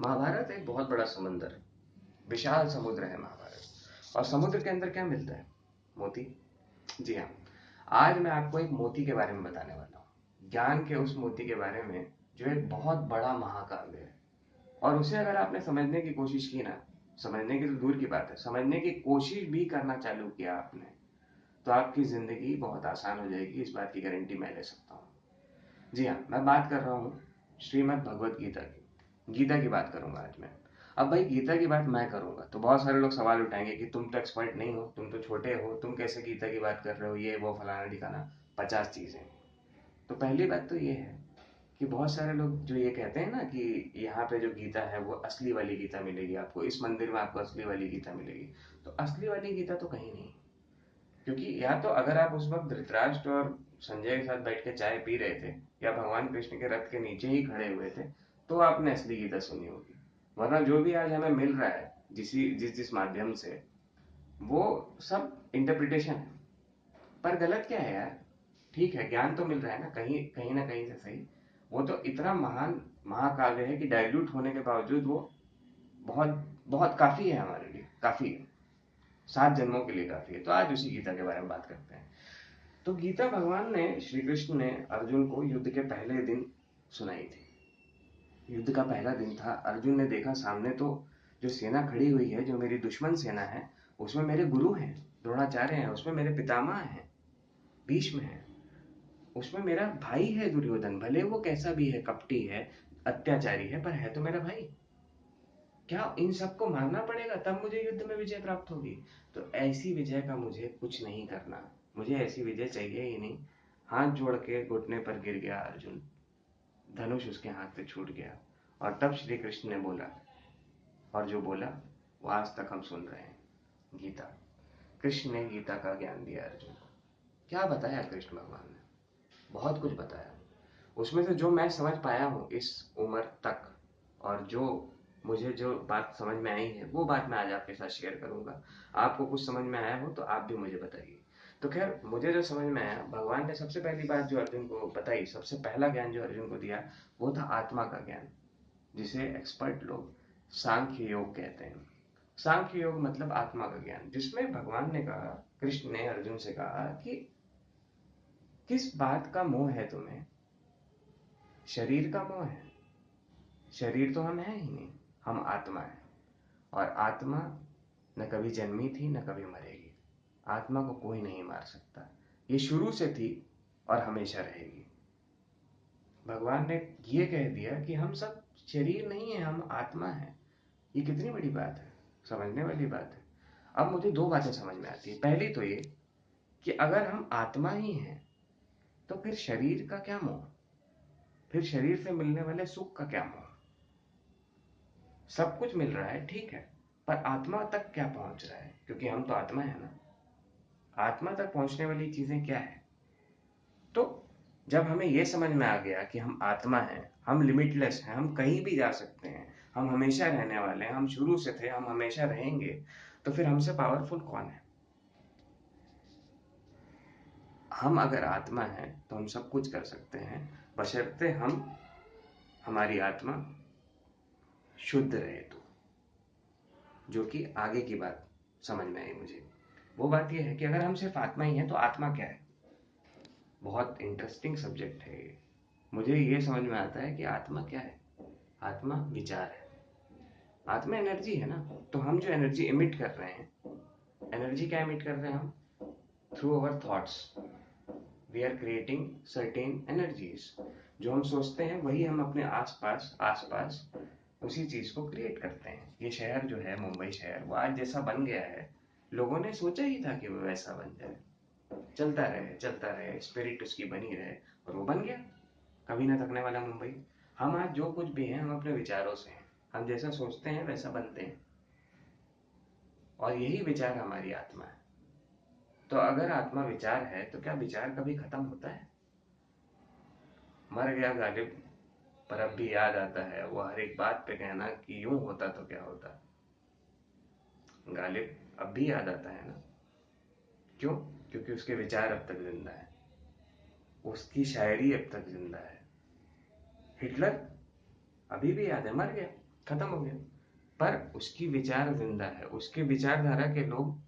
महाभारत एक बहुत बड़ा समुद्र है। विशाल समुद्र है महाभारत। और समुद्र के अंदर क्या मिलता है? मोती। जी हाँ। आज मैं आपको एक मोती के बारे में बताने वाला हूँ। ज्ञान के उस मोती के बारे में जो एक बहुत बड़ा महाकाव्य है। और उसे अगर आपने समझने की कोशिश की ना, समझने की तो दूर की बात है, समझने की कोशिश भी करना चालू किया आपने तो आपकी ज़िंदगी बहुत आसान हो जाएगी। इस बात की गारंटी मैं ले सकता हूँ। जी हाँ मैं बात कर रहा हूँ श्रीमद भगवद गीता की। गीता की बात करूँगा आज मैं। अब भाई, गीता की बात मैं करूँगा। तो बहुत सारे लोग सवाल उठाएँगे कि तुम तो एक्सपर्ट नहीं हो, तुम तो छोटे हो, तुम कैसे गीता की बात कर रहे हो, ये, वो, फलाना दिखाना पचास चीज़ें। तो पहली बात तो ये है कि बहुत सारे लोग जो ये कहते हैं ना कि यहाँ पे जो गीता है, वो असली वाली गीता मिलेगी आपको, इस मंदिर में आपको असली वाली गीता मिलेगी। तो असली वाली गीता तो कहीं नहीं। क्योंकि या तो अगर आप उस वक्त धृतराष्ट्र और संजय के साथ बैठ के चाय पी रहे थे, या भगवान कृष्ण के रथ के नीचे ही खड़े हुए थे तो आपने असली गीता सुनी होगी। वरना जो भी आज हमें मिल रहा है, जिसी, जिस जिस माध्यम से, वो सब इंटरप्रिटेशन है। पर गलत क्या है यार? ठीक है, ज्ञान तो मिल रहा है ना, कहीं कहीं ना कहीं से सही। वो तो इतना महान, महाकाव्य है कि डायल्यूट होने के बावजूद वो बहुत बहुत काफ़ी है हमारे लिए, काफ़ी है। सात जन्मों के लिए काफ़ी है। तो आज उसी गीता के बारे में बात करते हैं। तो गीता भगवान ने, श्री कृष्ण ने अर्जुन को युद्ध के पहले दिन सुनाई थी। युद्ध का पहला दिन था। अर्जुन ने देखा सामने तो जो सेना खड़ी हुई है, जो मेरी दुश्मन सेना है, उसमें मेरे गुरु हैं, द्रोणाचार्य हैं, उसमें मेरे पितामह हैं, भीष्म हैं, उसमें मेरा भाई है दुर्योधन, भले वो कैसा भी है, कपटी है, अत्याचारी है, पर है तो मेरा भाई। क्या इन सबको मारना पड़ेगा? तब मुझे युद्ध में विजय प्राप्त होगी। तो ऐसी विजय का मुझे कुछ नहीं करना। मुझे ऐसी विजय चाहिए ही नहीं। हाथ जोड़ के घुटने पर गिर गया अर्जुन। धनुष उसके हाथ से छूट गया और तब श्री कृष्ण ने बोला, और जो बोला, वो आज तक हम सुन रहे हैं, गीता। कृष्ण ने गीता का ज्ञान दिया अर्जुन को। क्या बताया कृष्ण भगवान ने? बहुत कुछ बताया। उसमें से जो मैं समझ पाया हूँ इस उम्र तक, और जो मुझे जो बात समझ में आई है, वो बात मैं आज आपके साथ शेयर करूँगा। आपको कुछ समझ में आया हो तो आप भी मुझे बताइए। तो खैर, मुझे जो समझ में आया, भगवान ने सबसे पहली बात जो अर्जुन को बताई, सबसे पहला ज्ञान जो अर्जुन को दिया, वो था आत्मा का ज्ञान, जिसे एक्सपर्ट लोग सांख्य योग कहते हैं। सांख्य योग मतलब आत्मा का ज्ञान, जिसमें भगवान ने कहा, कृष्ण ने अर्जुन से कहा कि किस बात का मोह है तुम्हें? शरीर का मोह है। शरीर तो हम है ही नहीं, हम आत्मा है। और आत्मा न कभी जन्मी थी, न कभी मरेगी। आत्मा को कोई नहीं मार सकता। ये शुरू से थी और हमेशा रहेगी। भगवान ने ये कह दिया कि हम सब शरीर नहीं है, हम आत्मा है। ये कितनी बड़ी बात है? समझने वाली बात है। अब मुझे दो बातें समझ में आती है। पहली तो ये कि अगर हम आत्मा ही हैं तो फिर शरीर का क्या मोह? फिर शरीर से मिलने वाले सुख का क्या मोह? सब कुछ मिल रहा है, ठीक है, पर आत्मा तक क्या पहुँच रहा है? क्योंकि हम तो आत्मा है ना। आत्मा तक पहुँचने वाली चीज़ें क्या है? तो जब हमें यह समझ में आ गया कि हम आत्मा हैं, हम लिमिटलेस हैं, हम कहीं भी जा सकते हैं, हम हमेशा रहने वाले हैं, हम शुरू से थे, हम हमेशा रहेंगे तो फिर हमसे पावरफुल कौन है? हम अगर आत्मा है तो हम सब कुछ कर सकते हैं, बशर्ते हम, हमारी आत्मा शुद्ध रहे तो। जो कि आगे की बात समझ में आई मुझे। वो बात यह है कि अगर हम सिर्फ़ आत्मा ही हैं तो आत्मा क्या है? बहुत इंटरेस्टिंग सब्जेक्ट है ये। मुझे ये समझ में आता है कि आत्मा क्या है? आत्मा विचार है। आत्मा एनर्जी है ना? तो हम जो एनर्जी इमिट कर रहे हैं एनर्जी क्या इमिट कर रहे हैं हम? Through our thoughts we are creating certain energies जो हम सोचते हैं, वही हम अपने आसपास आसपास उसी चीज़ को क्रिएट करते हैं। ये शहर जो है, मुंबई शहर, वो आज जैसा बन गया है लोगों ने सोचा ही था कि वो वैसा बन जाए। चलता रहे चलता रहे स्पिरिट उसकी बनी रहे, और वो बन गया। कभी ना थकने वाला मुंबई। हम आज जो कुछ भी हैं, हम अपने विचारों से हैं। हम जैसा सोचते हैं, वैसा बनते हैं। और यही विचार हमारी आत्मा है। तो अगर आत्मा विचार है तो क्या विचार कभी खत्म होता है? मर गया गालिब, पर अब भी याद आता है, वो हर एक बात पे कहना कि यूँ होता तो क्या होता? गालिब अब भी याद आता है ना? क्यों? क्योंकि उसके विचार अब तक ज़िंदा है। उसकी शायरी अब तक ज़िंदा है। हिटलर अभी भी याद है, मर गया, खत्म हो गया। पर उसकी विचार ज़िंदा है। उसके विचारधारा के लोग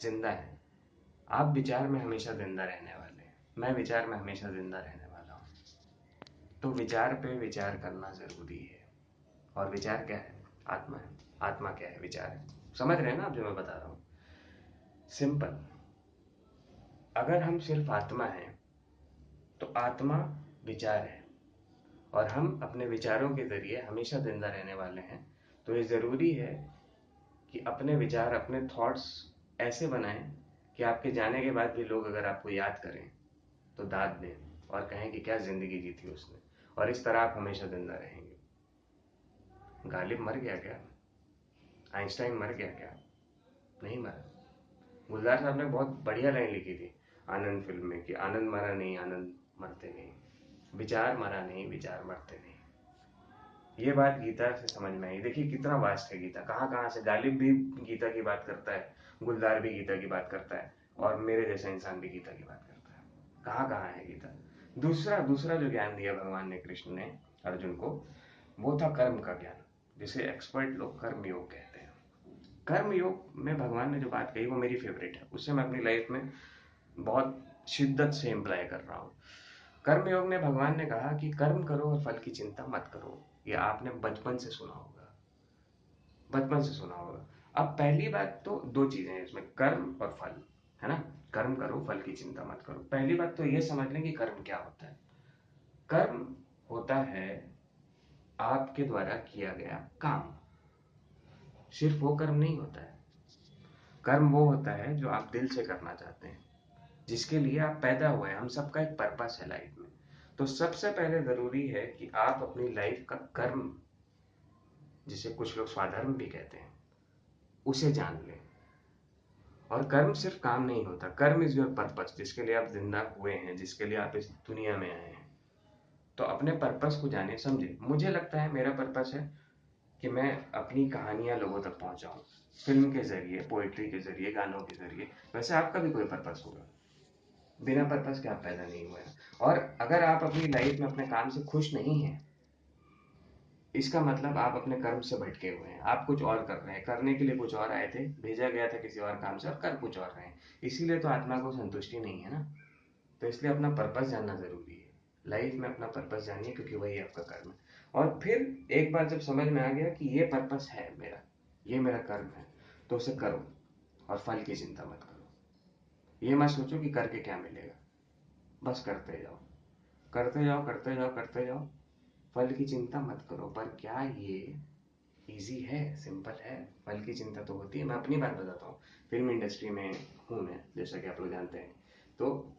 ज़िंदा है। आप विचार में हमेशा ज़िंदा रहने वाले हैं। मैं विचार में हमेशा ज़िंदा रहने वाला हूँ। तो विचार पे विचार करना ज़रूरी है। और विचार क्या है? आत्मा है। आत्मा क्या है? विचार है। समझ रहे हैं ना आप जो मैं बता रहा हूँ? सिंपल अगर हम सिर्फ़ आत्मा हैं तो आत्मा विचार है। और हम अपने विचारों के ज़रिए हमेशा ज़िंदा रहने वाले हैं। तो ये ज़रूरी है कि अपने विचार, अपने थॉट्स ऐसे बनाएँ कि आपके जाने के बाद भी लोग अगर आपको याद करें तो दाद दें और कहें कि क्या ज़िंदगी जी थी उसने। और इस तरह आप हमेशा ज़िंदा रहेंगे। गालिब मर गया क्या? आइंस्टाइन मर गया क्या? नहीं मरा। गुलजार साहब ने बहुत बढ़िया लाइन लिखी थी, आनंद फ़िल्म में कि आनंद मरा नहीं, आनंद मरते नहीं, विचार मरा नहीं, विचार मरते नहीं। ये बात गीता से समझ में आई। देखिए कितना वास्ट है गीता। कहाँ कहाँ से गालिब भी गीता की बात करता है, गुलजार भी गीता की बात करता है, और मेरे जैसा इंसान भी गीता की बात करता है। कहाँ कहाँ है गीता? दूसरा दूसरा जो ज्ञान दिया भगवान ने, कृष्ण ने, अर्जुन को, वो था कर्म का ज्ञान, जिसे एक्सपर्ट लोग कर्म योग कहते हैं। कर्म योग, में भगवान ने जो बात कही, वो मेरी फेवरेट है। उससे मैं अपनी लाइफ में बहुत शिद्दत से इम्प्लाई कर रहा हूँ। कर्म योग में भगवान ने कहा कि कर्म करो और फल की चिंता मत करो। ये आपने बचपन से सुना होगा। बचपन से सुना होगा। अब पहली बात तो दो चीज़ें हैं इसमें, कर्म और फल, है ना? कर्म करो, फल की चिंता मत करो। पहली बात तो ये समझ लें कि कर्म क्या होता है। कर्म होता है आपके द्वारा किया गया काम। सिर्फ़ वो कर्म नहीं होता है। कर्म वो होता है जो आप दिल से करना चाहते हैं, जिसके लिए आप पैदा हुए हैं। हम सबका एक पर्पस है लाइफ में। तो सबसे पहले ज़रूरी है कि आप अपनी लाइफ का कर्म, जिसे कुछ लोग स्वाधर्म भी कहते हैं, उसे जान लें। और कर्म सिर्फ़ काम नहीं होता। कर्म इज़ योर पर्पस जिसके लिए आप ज़िंदा हुए हैं, जिसके लिए आप इस दुनिया में आए हैं। तो अपने पर्पस को जाने, समझे। मुझे लगता है मेरा पर्पस है कि मैं अपनी कहानियाँ लोगों तक पहुंचाऊं, फ़िल्म के ज़रिए पोइट्री के ज़रिए, गानों के ज़रिए। वैसे आपका भी कोई पर्पस होगा। बिना पर्पस के आप पैदा नहीं हुए और अगर आप अपनी लाइफ में अपने काम से खुश नहीं हैं, इसका मतलब आप अपने कर्म से भटके हुए हैं। आप कुछ और कर रहे हैं। करने के लिए कुछ और आए थे, भेजा गया था किसी और काम से और कर कुछ और रहे हैं। इसीलिए तो आत्मा को संतुष्टि नहीं है ना। तो इसलिए अपना पर्पस जानना ज़रूरी है। लाइफ में अपना पर्पस जानिए, क्योंकि वही आपका कर्म है। और फिर एक बार जब समझ में आ गया कि ये पर्पस है मेरा, ये मेरा कर्म है तो उसे करो और फल की चिंता मत करो। ये मत सोचो कि करके क्या मिलेगा। बस करते जाओ। करते जाओ करते जाओ करते जाओ। फल की चिंता मत करो, पर क्या ये इजी है सिंपल है? फल की चिंता तो होती है। मैं अपनी बात बताता हूँ। फ़िल्म इंडस्ट्री में हूँ मैं, जैसा कि आप लोग जानते हैं। तो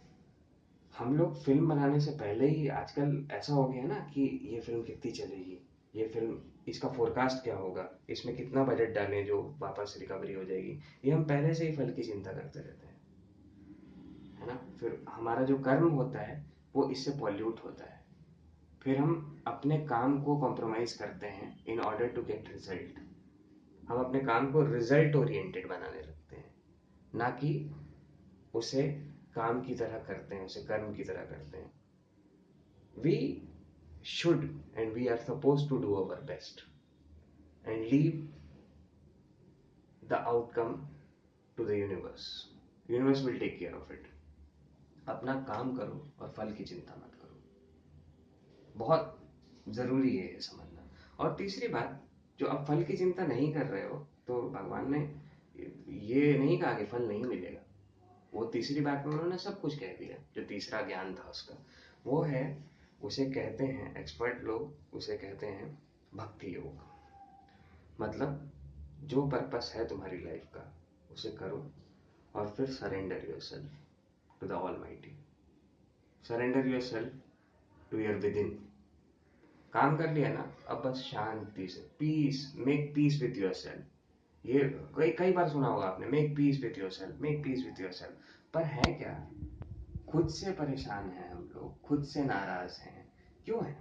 हम लोग फ़िल्म बनाने से पहले ही आजकल ऐसा हो गया ना कि ये फ़िल्म कितनी चलेगी? ये फ़िल्म इसका फोरकास्ट क्या होगा? इसमें कितना बजट डालें जो वापस रिकवरी हो जाएगी? ये हम पहले से ही फल की चिंता करते रहते हैं। है ना? फिर हमारा जो कर्म होता है, वो इससे पॉल्यूट होता है। फिर हम अपने काम को कॉम्प्रोमाइज करते हैं in order to get result हम अपने काम को रिज़ल्ट ओरिएंटेड बनाने लगते हैं। ना कि उसे काम की तरह करते हैं, उसे कर्म की तरह करते हैं। We should and we are suppose to do our best and leave the outcome to the universe universe will take care of it अपना काम करो और फल की चिंता मत करो। बहुत ज़रूरी है ये समझना। और तीसरी बात, जो आप फल की चिंता नहीं कर रहे हो तो भगवान ने ये नहीं कहा कि फल नहीं मिलेगा। वो तीसरी बात में उन्होंने सब कुछ कह दिया, जो तीसरा ज्ञान था उसका। वो है, उसे कहते हैं एक्सपर्ट लोग, उसे कहते हैं, भक्ति योग। मतलब जो पर्पस है तुम्हारी लाइफ का, उसे करो और फिर surrender yourself to the almighty surrender yourself to your within काम कर लिया ना, अब बस शांति से peace make peace with yourself ये कई कई बार सुना होगा आपने make peace with yourself make peace with yourself पर है क्या? खुद से परेशान है हम लोग, खुद से नाराज़ हैं। क्यों है?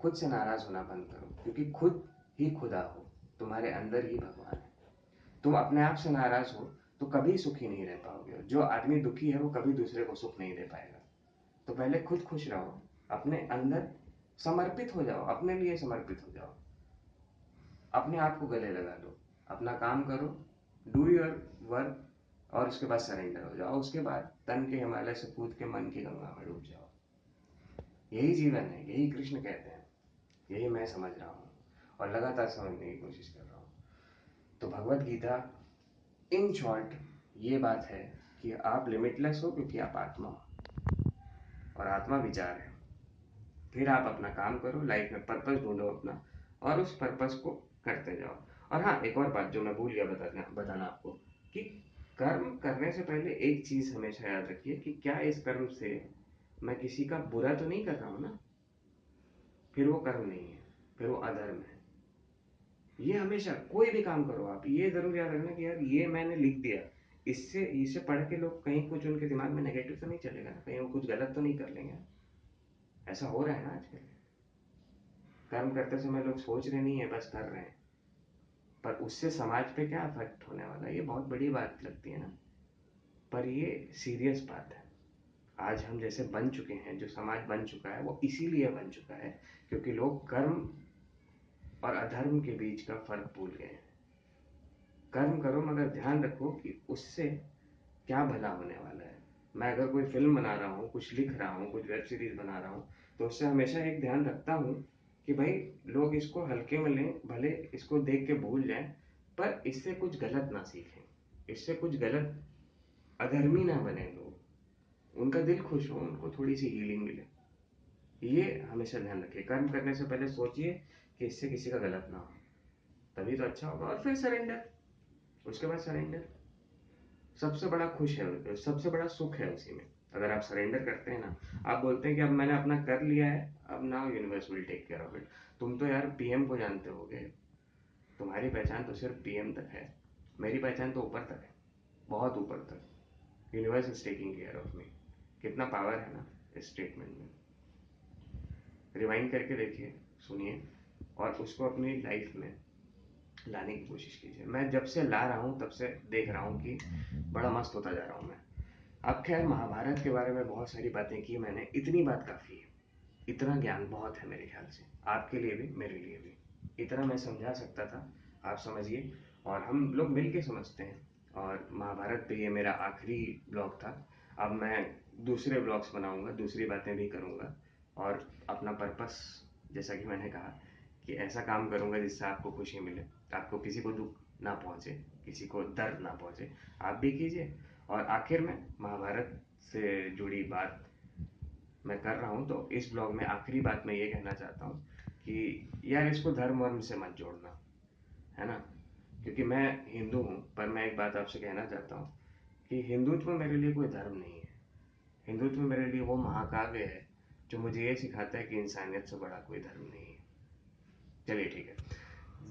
खुद से नाराज़ होना बंद करो, क्योंकि खुद ही खुदा हो, तुम्हारे अंदर ही भगवान है। तुम अपने आप से नाराज़ हो तो कभी सुखी नहीं रह पाओगे। जो आदमी दुखी है, वो कभी दूसरे को सुख नहीं दे पाएगा। तो पहले खुद खुश रहो, अपने अंदर समर्पित हो जाओ, अपने लिए समर्पित हो जाओ। अपने आप को गले लगा लो अपना काम करो डू योर वर्क और उसके बाद सरेंडर हो जाओ। उसके बाद तन के हिमालय से कूद के मन की गंगा में डूब जाओ। यही जीवन है, यही कृष्ण कहते हैं। यही मैं समझ रहा हूँ और लगातार समझने की कोशिश कर रहा हूँ। तो भगवत गीता इन शॉर्ट ये बात है कि आप लिमिटलेस हो क्योंकि आप आत्मा हो। और आत्मा विचार है। फिर आप अपना काम करो लाइफ में पर्पस ढूंढो अपना, और उस पर्पस को करते जाओ। और हाँ एक और बात जो मैं भूल गया बताना बताना आपको, कि कर्म करने से पहले एक चीज़ हमेशा याद रखिए कि क्या इस कर्म से मैं किसी का बुरा तो नहीं कर रहा हूँ ना? फिर वो कर्म नहीं है, फिर वो अधर्म है। ये हमेशा, कोई भी काम करो आप, ये ज़रूर याद रखना कि यार ये मैंने लिख दिया। इससे, इसे पढ़ के लोग कहीं कुछ उनके दिमाग में नेगेटिव तो नहीं चलेगा ना, कहीं वो कुछ गलत तो नहीं कर लेंगे ऐसा हो रहा है ना आजकल? कर्म करते समय लोग सोच रहे नहीं है, बस कर रहे हैं। पर उससे समाज पे क्या इफ़ेक्ट होने वाला है? ये बहुत बड़ी बात लगती है ना। पर ये सीरियस बात है। आज हम जैसे बन चुके हैं, जो समाज बन चुका है, वो इसीलिए बन चुका है क्योंकि लोग कर्म और अधर्म के बीच का फ़र्क भूल गए हैं। कर्म करो, मगर ध्यान रखो कि उससे क्या भला होने वाला है। मैं अगर कोई फ़िल्म बना रहा हूँ, कुछ लिख रहा हूँ, कुछ वेब सीरीज़ बना रहा हूँ तो उससे हमेशा एक ध्यान रखता हूँ कि भाई, लोग इसको हल्के में लें, भले इसको देख के भूल जाएँ, पर इससे कुछ गलत ना सीखें। इससे कुछ गलत अधर्मी ना बने लोग। उनका दिल खुश हो, उनको थोड़ी सी हीलिंग मिले। ये हमेशा ध्यान रखिए। कर्म करने से पहले सोचिए कि इससे किसी का गलत ना हो। तभी तो अच्छा होगा। और फिर सरेंडर उसके बाद सरेंडर सबसे बड़ा खुश है, सबसे बड़ा सुख है उसी में। अगर आप सरेंडर करते हैं ना, आप बोलते हैं कि अब मैंने अपना कर लिया है, अब now universe will take care of it तुम तो यार पीएम को जानते होगे। तुम्हारी पहचान तो सिर्फ़ पीएम तक है। मेरी पहचान तो ऊपर तक है। बहुत ऊपर तक। Universe is taking care of me कितना पावर है ना इस स्टेटमेंट में। रिवाइंड करके देखिए, सुनिए, और उसको अपनी लाइफ में लाने की कोशिश कीजिए। मैं जब से ला रहा हूँ, तब से देख रहा हूँ कि बड़ा मस्त होता जा रहा हूँ मैं। अब खैर महाभारत के बारे में बहुत सारी बातें की मैंने, इतनी बात काफ़ी है। इतना ज्ञान बहुत है मेरे ख्याल से, आपके लिए भी, मेरे लिए भी। इतना मैं समझा सकता था, आप समझिए, और हम लोग मिल के समझते हैं। और महाभारत पे ये मेरा आखिरी ब्लॉग था, अब मैं दूसरे ब्लॉग्स बनाऊँगा, दूसरी बातें भी करूँगा, और अपना पर्पस, जैसा कि मैंने कहा, कि ऐसा काम करूँगा जिससे आपको खुशी मिले, आपको किसी को दुख ना पहुँचे, किसी को दर्द ना पहुँचे, आप भी कीजिए। और आखिर में महाभारत से जुड़ी बात मैं कर रहा हूँ तो इस ब्लॉग में आखिरी बात मैं ये कहना चाहता हूँ कि यार इसको धर्म वर्म से मत जोड़ना, है ना? क्योंकि मैं हिंदू हूँ, पर मैं एक बात आपसे कहना चाहता हूँ कि हिंदुत्व मेरे लिए कोई धर्म नहीं है। हिंदुत्व मेरे लिए वो महाकाव्य है जो मुझे ये सिखाता है कि इंसानियत से बड़ा कोई धर्म नहीं है। चलिए ठीक है।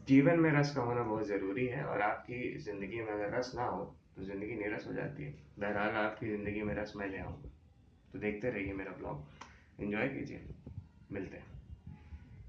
जीवन में रस का होना बहुत ज़रूरी है और आपकी ज़िंदगी में अगर रस ना हो तो ज़िंदगी नीरस हो जाती है। बहरहाल आपकी ज़िंदगी में रस मैं ले आऊँगा। तो देखते रहिए मेरा ब्लॉग। इन्जॉय कीजिए। मिलते हैं।